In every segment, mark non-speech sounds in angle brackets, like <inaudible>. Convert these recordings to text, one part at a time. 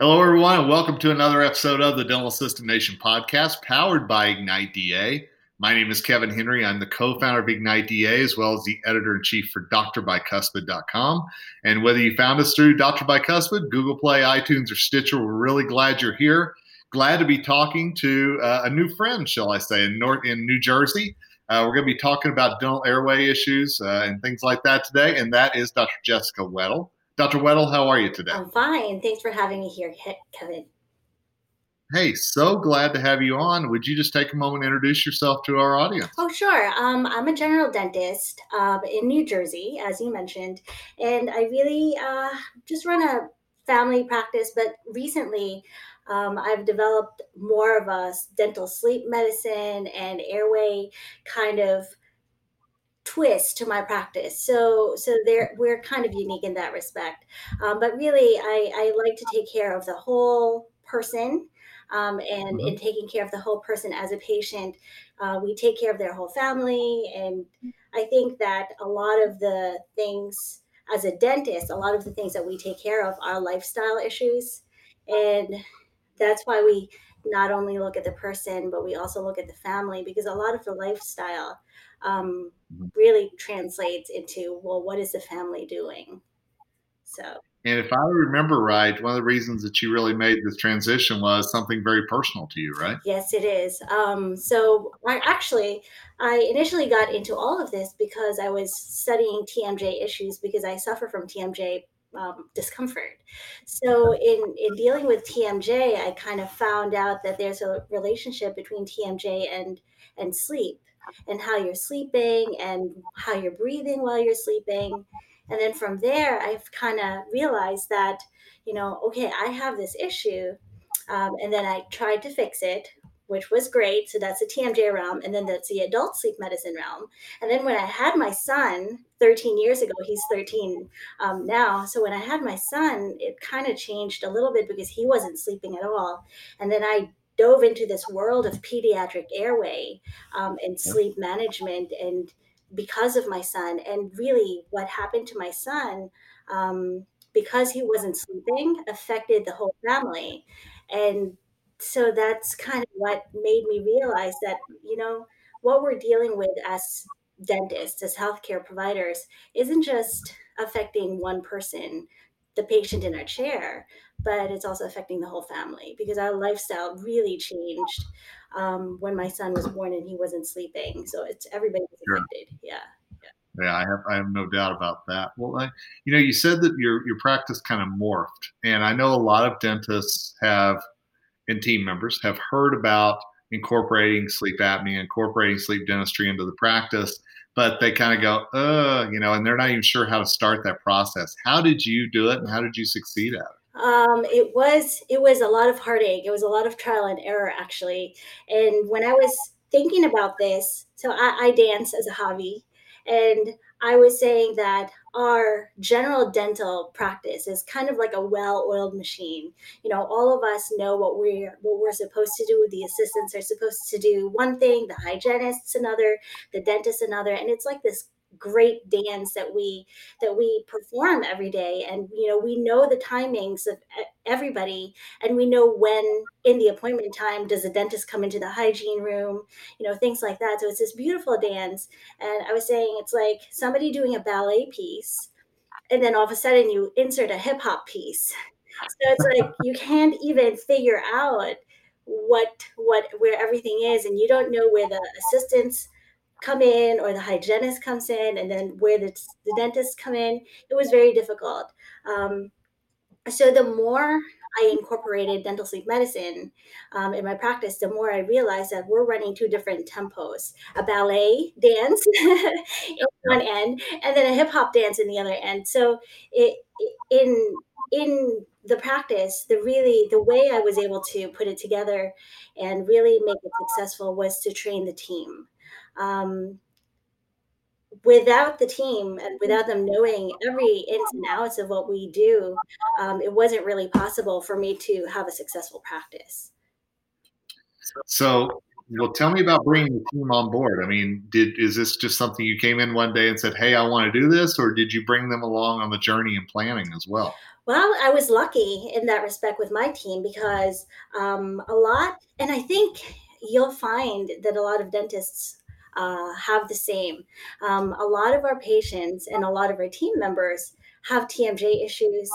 Hello, everyone, and welcome to another episode of the Dental Assistant Nation podcast powered by Ignite DA. My name is Kevin Henry. I'm the co founder of Ignite DA as well as the editor in chief for drbicuspid.com. And whether you found us through Dr. Bicuspid, Google Play, iTunes, or Stitcher, we're really glad you're here. Glad to be talking to uh, a new friend, shall I say, in, North, in New Jersey. Uh, we're going to be talking about dental airway issues uh, and things like that today, and that is Dr. Jessica Weddle. Dr. Weddle, how are you today? I'm fine. Thanks for having me here, Kevin. Hey, so glad to have you on. Would you just take a moment and introduce yourself to our audience? Oh, sure. Um, I'm a general dentist um, in New Jersey, as you mentioned, and I really uh, just run a family practice. But recently, um, I've developed more of a dental sleep medicine and airway kind of twist to my practice. So so there we're kind of unique in that respect. Um, but really, I, I like to take care of the whole person. Um, and mm-hmm. in taking care of the whole person as a patient, uh, we take care of their whole family. And I think that a lot of the things as a dentist, a lot of the things that we take care of are lifestyle issues. And that's why we not only look at the person, but we also look at the family because a lot of the lifestyle um, mm-hmm. really translates into well, what is the family doing? So. And if I remember right, one of the reasons that you really made this transition was something very personal to you, right? Yes, it is. Um, so I actually, I initially got into all of this because I was studying TMJ issues because I suffer from TMJ um, discomfort. So in in dealing with TMJ, I kind of found out that there's a relationship between TMJ and and sleep and how you're sleeping and how you're breathing while you're sleeping. And then from there, I've kind of realized that, you know, okay, I have this issue. Um, and then I tried to fix it, which was great. So that's the TMJ realm. And then that's the adult sleep medicine realm. And then when I had my son 13 years ago, he's 13 um, now. So when I had my son, it kind of changed a little bit because he wasn't sleeping at all. And then I dove into this world of pediatric airway um, and sleep management and because of my son and really what happened to my son um, because he wasn't sleeping affected the whole family. And so that's kind of what made me realize that you know what we're dealing with as dentists as healthcare providers isn't just affecting one person the patient in our chair, but it's also affecting the whole family because our lifestyle really changed um, when my son was born and he wasn't sleeping. So it's everybody was affected. Sure. Yeah. Yeah, I have I have no doubt about that. Well, I, you know, you said that your your practice kind of morphed, and I know a lot of dentists have and team members have heard about incorporating sleep apnea, incorporating sleep dentistry into the practice but they kind of go, uh, you know, and they're not even sure how to start that process. How did you do it and how did you succeed at it? Um, it was it was a lot of heartache. It was a lot of trial and error actually. And when I was thinking about this, so I, I dance as a hobby, and I was saying that our general dental practice is kind of like a well-oiled machine. You know, all of us know what we're what we're supposed to do. The assistants are supposed to do one thing, the hygienists another, the dentist another, and it's like this great dance that we that we perform every day. And you know we know the timings of everybody and we know when in the appointment time does the dentist come into the hygiene room you know things like that. So it's this beautiful dance. And i was saying it's like somebody doing a ballet piece and then all of a sudden you insert a hip hop piece. So it's like <laughs> you can't even figure out what what where everything is and you don't know where the assistants come in or the hygienist comes in and then where the, the dentists come in it was very difficult. Um, so the more i incorporated dental sleep medicine um, in my practice the more i realized that we're running two different tempos a ballet dance <laughs> in one end and then a hip-hop dance in the other end. So it, in in the practice the really the way i was able to put it together and really make it successful was to train the team um, without the team and without them knowing every ins and outs of what we do, um, it wasn't really possible for me to have a successful practice. So well, tell me about bringing the team on board. I mean, did is this just something you came in one day and said, "Hey, I want to do this," or did you bring them along on the journey and planning as well? Well, I was lucky in that respect with my team because um, a lot, and I think you'll find that a lot of dentists uh, have the same. Um, a lot of our patients and a lot of our team members have TMJ issues,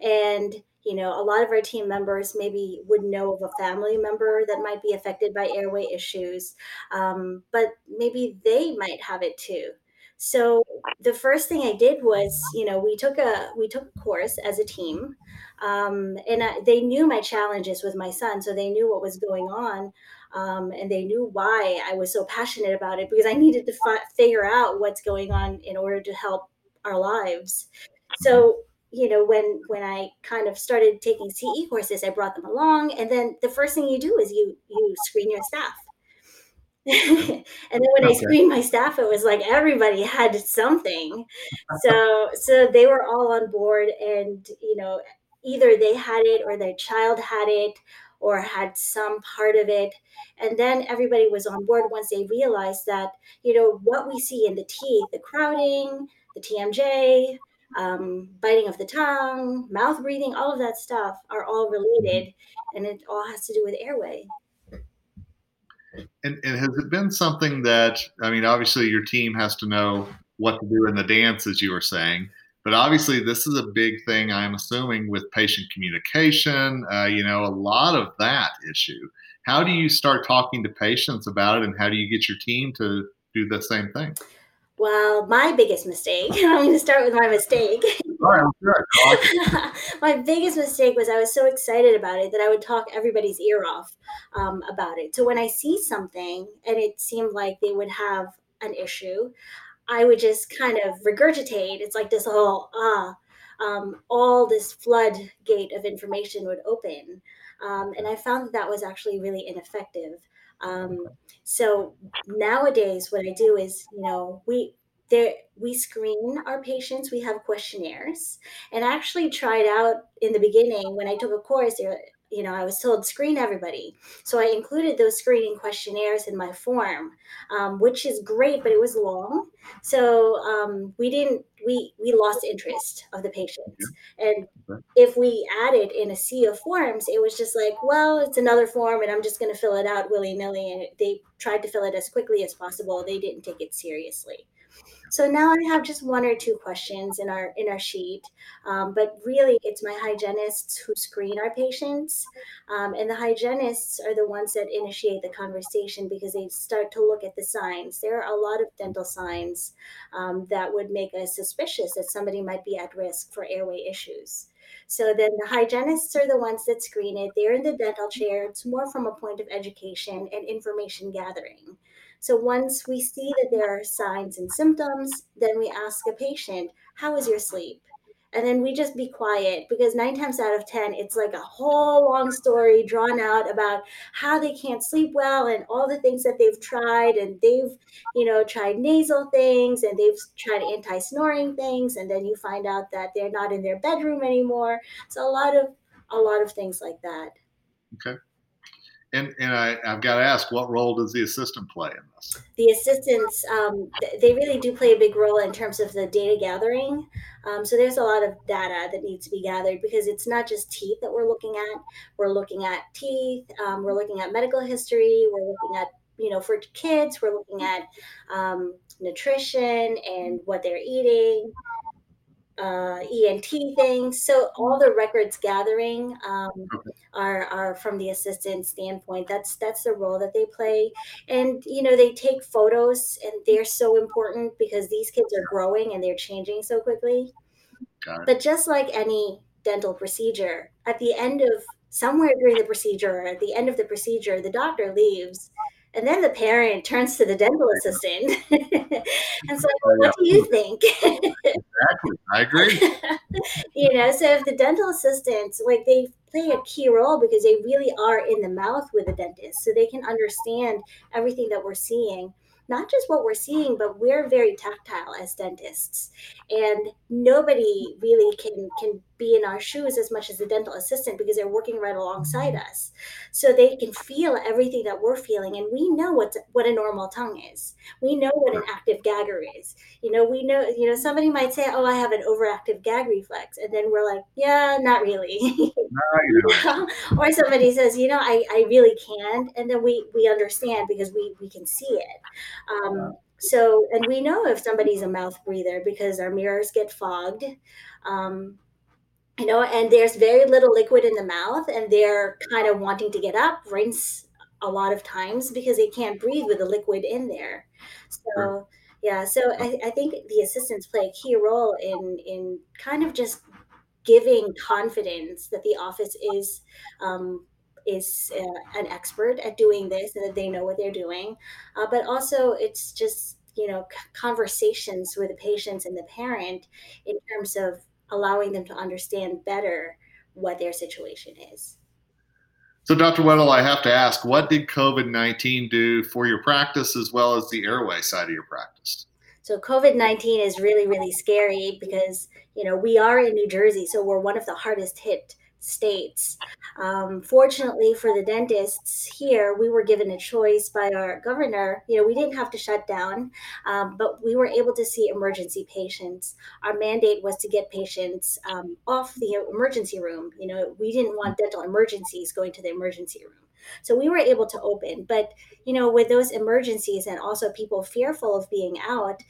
and you know, a lot of our team members maybe would know of a family member that might be affected by airway issues, um, but maybe they might have it too. So the first thing I did was, you know, we took a we took a course as a team, um, and I, they knew my challenges with my son, so they knew what was going on, um, and they knew why I was so passionate about it because I needed to fi- figure out what's going on in order to help our lives. So you know when when i kind of started taking ce courses i brought them along and then the first thing you do is you you screen your staff <laughs> and then when okay. I screened my staff, it was like everybody had something. So so they were all on board, and you know, either they had it or their child had it or had some part of it. And then everybody was on board once they realized that, you know, what we see in the teeth, the crowding, the TMJ, um, biting of the tongue, mouth breathing, all of that stuff are all related. And it all has to do with airway. And, and, has it been something that I mean, obviously your team has to know what to do in the dance, as you were saying, but obviously this is a big thing. I'm assuming with patient communication, uh, you know, a lot of that issue. How do you start talking to patients about it, and how do you get your team to do the same thing? Well, my biggest mistake, <laughs> I'm going to start with my mistake. All right, sure. <laughs> my biggest mistake was I was so excited about it that I would talk everybody's ear off um, about it. So when I see something and it seemed like they would have an issue, I would just kind of regurgitate. It's like this whole, ah, um, all this floodgate of information would open. Um, and I found that that was actually really ineffective. Um, so nowadays, what I do is, you know, we there we screen our patients. We have questionnaires, and I actually tried out in the beginning when I took a course you know, I was told screen everybody. So I included those screening questionnaires in my form, um, which is great, but it was long. So um, we didn't, we, we lost interest of the patients. And if we added in a sea of forms, it was just like, well, it's another form and I'm just going to fill it out willy nilly. And they tried to fill it as quickly as possible. They didn't take it seriously. So now I have just one or two questions in our in our sheet, um, but really it's my hygienists who screen our patients, um, and the hygienists are the ones that initiate the conversation because they start to look at the signs. There are a lot of dental signs um, that would make us suspicious that somebody might be at risk for airway issues. So then the hygienists are the ones that screen it. They're in the dental chair. It's more from a point of education and information gathering. So once we see that there are signs and symptoms, then we ask a patient, How is your sleep? And then we just be quiet because nine times out of 10, it's like a whole long story drawn out about how they can't sleep well and all the things that they've tried. And they've, you know, tried nasal things and they've tried anti snoring things. And then you find out that they're not in their bedroom anymore. So a lot of, a lot of things like that. Okay. And, and I, have got to ask, what role does the assistant play in this? The assistants, um, they really do play a big role in terms of the data gathering. Um, so there's a lot of data that needs to be gathered because it's not just teeth that we're looking at. We're looking at teeth. Um, we're looking at medical history. We're looking at, you know, for kids, we're looking at um, nutrition and what they're eating uh, ENT things. So all the records gathering um, are are from the assistant standpoint. That's that's the role that they play, and you know they take photos, and they're so important because these kids are growing and they're changing so quickly. But just like any dental procedure, at the end of somewhere during the procedure, at the end of the procedure, the doctor leaves and then the parent turns to the dental assistant <laughs> and so oh, what do you think? Exactly. I agree. <laughs> You know so if the dental assistants like they play a key role because they really are in the mouth with the dentist so they can understand everything that we're seeing not just what we're seeing but we're very tactile as dentists and nobody really can can be in our shoes as much as the dental assistant because they're working right alongside us. So they can feel everything that we're feeling. And we know what, what a normal tongue is. We know what an active gagger is. You know, we know, you know, somebody might say, oh, I have an overactive gag reflex. And then we're like, yeah, not really. <laughs> or somebody says, you know, I, I really can. And then we, we understand because we, we can see it. Um, so, and we know if somebody's a mouth breather because our mirrors get fogged. Um, you know, and there's very little liquid in the mouth, and they're kind of wanting to get up, rinse a lot of times because they can't breathe with the liquid in there. So, yeah, so I, I think the assistants play a key role in in kind of just giving confidence that the office is um, is uh, an expert at doing this and that they know what they're doing. Uh, but also, it's just you know conversations with the patients and the parent in terms of allowing them to understand better what their situation is. So, Dr. Weddle, I have to ask, what did COVID 19 do for your practice as well as the airway side of your practice? So COVID 19 is really, really scary because, you know, we are in New Jersey, so we're one of the hardest hit states. Um, fortunately for the dentists here, we were given a choice by our governor. You know, we didn't have to shut down, um, but we were able to see emergency patients. Our mandate was to get patients um, off the emergency room. You know, we didn't want dental emergencies going to the emergency room. So we were able to open. But, you know, with those emergencies and also people fearful of being out,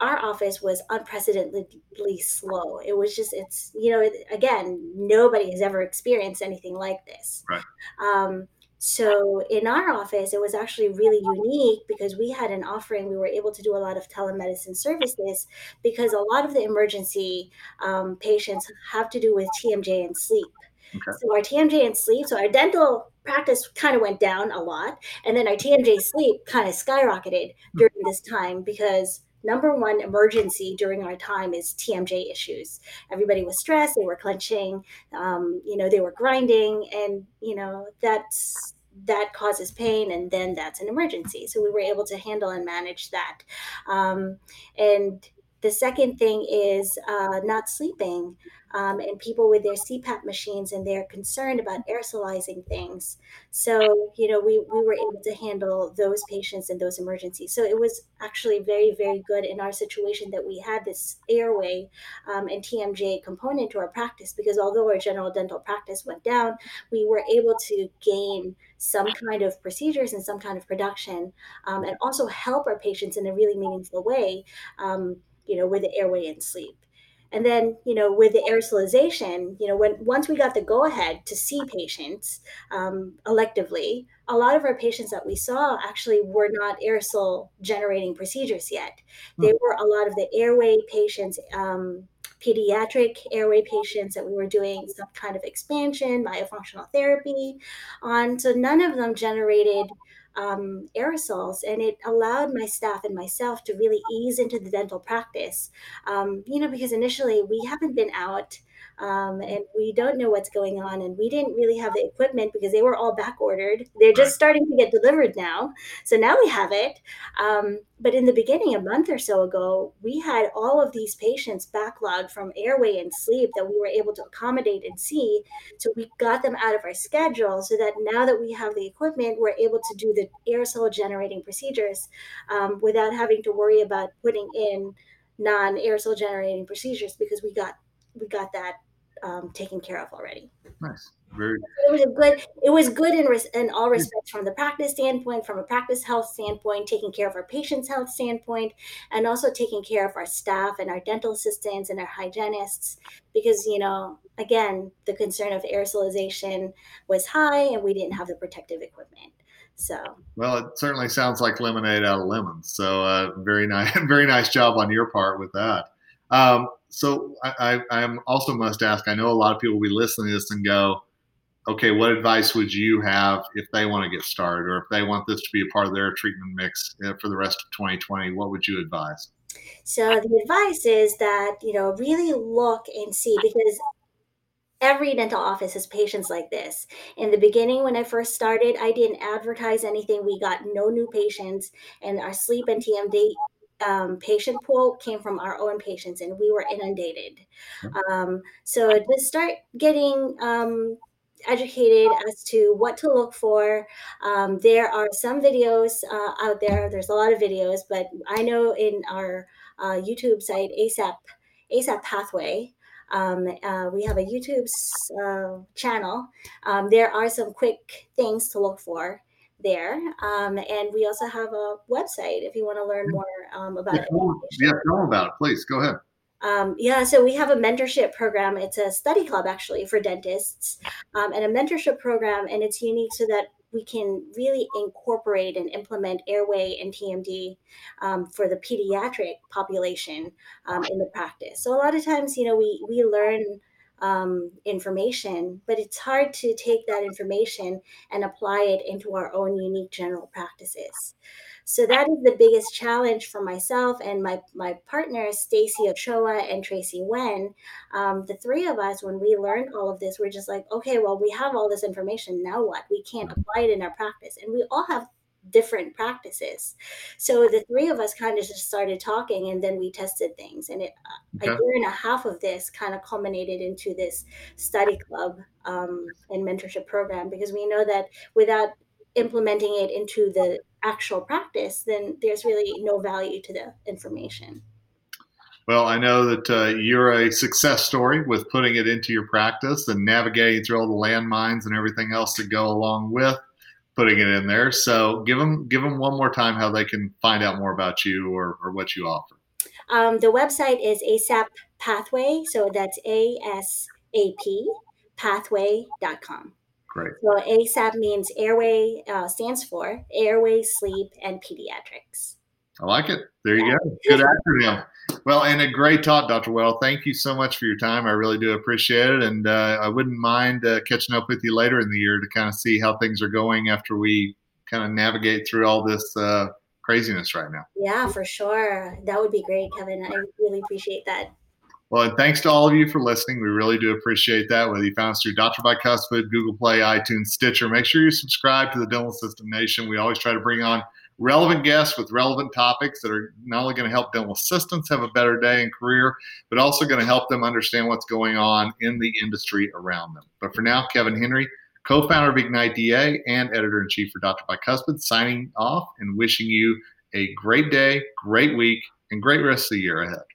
our office was unprecedentedly slow. It was just, it's, you know, again, nobody has ever experienced anything like this. Right. Um, so in our office, it was actually really unique because we had an offering. We were able to do a lot of telemedicine services because a lot of the emergency um, patients have to do with TMJ and sleep. Okay. So our TMJ and sleep, so our dental practice kind of went down a lot, and then our TMJ sleep kind of skyrocketed hmm. during this time because number one emergency during our time is TMJ issues. Everybody was stressed, they were clenching, um, you know, they were grinding, and you know that's that causes pain, and then that's an emergency. So we were able to handle and manage that, um, and the second thing is uh, not sleeping um, and people with their CPAP machines and they're concerned about aerosolizing things. So, you know, we, we were able to handle those patients and those emergencies. So it was actually very, very good in our situation that we had this airway um, and TMJ component to our practice because although our general dental practice went down, we were able to gain some kind of procedures and some kind of production um, and also help our patients in a really meaningful way, um, you know, with the airway and sleep. And then, you know, with the aerosolization, you know, when once we got the go ahead to see patients um, electively, a lot of our patients that we saw actually were not aerosol generating procedures yet. Hmm. They were a lot of the airway patients, um, pediatric airway patients that we were doing some kind of expansion, myofunctional therapy on. So none of them generated um, aerosols, and it allowed my staff and myself to really ease into the dental practice. Um, you know, because initially we haven't been out um, and we don't know what's going on. And we didn't really have the equipment because they were all back ordered. They're just starting to get delivered now. So now we have it. Um, but in the beginning, a month or so ago, we had all of these patients backlogged from airway and sleep that we were able to accommodate and see. So we got them out of our schedule so that now that we have the equipment, we're able to do the aerosol generating procedures um, without having to worry about putting in non aerosol generating procedures because we got we got that um, taken care of already. Nice. Very. It was a good. It was good in, res, in all respects, from the practice standpoint, from a practice health standpoint, taking care of our patients' health standpoint, and also taking care of our staff and our dental assistants and our hygienists, because you know, again, the concern of aerosolization was high, and we didn't have the protective equipment. So. Well, it certainly sounds like lemonade out of lemons. So, uh, very nice, <laughs> very nice job on your part with that. Um, so I, I, I also must ask. I know a lot of people will be listening to this and go, "Okay, what advice would you have if they want to get started, or if they want this to be a part of their treatment mix uh, for the rest of 2020? What would you advise?" So the advice is that you know really look and see because every dental office has patients like this. In the beginning, when I first started, I didn't advertise anything. We got no new patients, and our sleep and TMJ um, patient pool came from our own patients, and we were inundated. Um, so to start getting um, educated as to what to look for. Um, there are some videos uh, out there. There's a lot of videos, but I know in our uh, YouTube site, ASAP ASAP Pathway, um, uh, we have a YouTube uh, channel. Um, there are some quick things to look for there. Um, and we also have a website if you want to learn more um, about yeah, it. Yeah, tell about it, please. Go ahead. Um, yeah, so we have a mentorship program. It's a study club actually for dentists, um, and a mentorship program, and it's unique so that we can really incorporate and implement airway and TMD um, for the pediatric population um, in the practice. So a lot of times, you know, we we learn um, information, but it's hard to take that information and apply it into our own unique general practices. So that is the biggest challenge for myself and my my partners, Stacy Ochoa and Tracy Wen. Um, the three of us, when we learned all of this, we're just like, okay, well, we have all this information. Now what? We can't apply it in our practice, and we all have different practices. So the three of us kind of just started talking, and then we tested things. And it, okay. a year and a half of this kind of culminated into this study club um, and mentorship program because we know that without implementing it into the actual practice, then there's really no value to the information. Well, I know that uh, you're a success story with putting it into your practice and navigating through all the landmines and everything else that go along with putting it in there. So give them give them one more time how they can find out more about you or, or what you offer. Um, the website is ASAP Pathway, so that's A S A P pathway.com. Great. So ASAP means airway, uh, stands for airway, sleep, and pediatrics. I like it. There you go. Good acronym. Well, and a great talk, Dr. Well. Thank you so much for your time. I really do appreciate it. And uh, I wouldn't mind uh, catching up with you later in the year to kind of see how things are going after we kind of navigate through all this uh, craziness right now. Yeah, for sure. That would be great, Kevin. I really appreciate that. Well, and thanks to all of you for listening. We really do appreciate that. Whether you found us through Dr. Bicuspid, Google Play, iTunes, Stitcher, make sure you subscribe to the Dental Assistant Nation. We always try to bring on relevant guests with relevant topics that are not only going to help dental assistants have a better day and career, but also going to help them understand what's going on in the industry around them. But for now, Kevin Henry, co founder of Ignite DA and editor in chief for Dr. Bicuspid, signing off and wishing you a great day, great week, and great rest of the year ahead.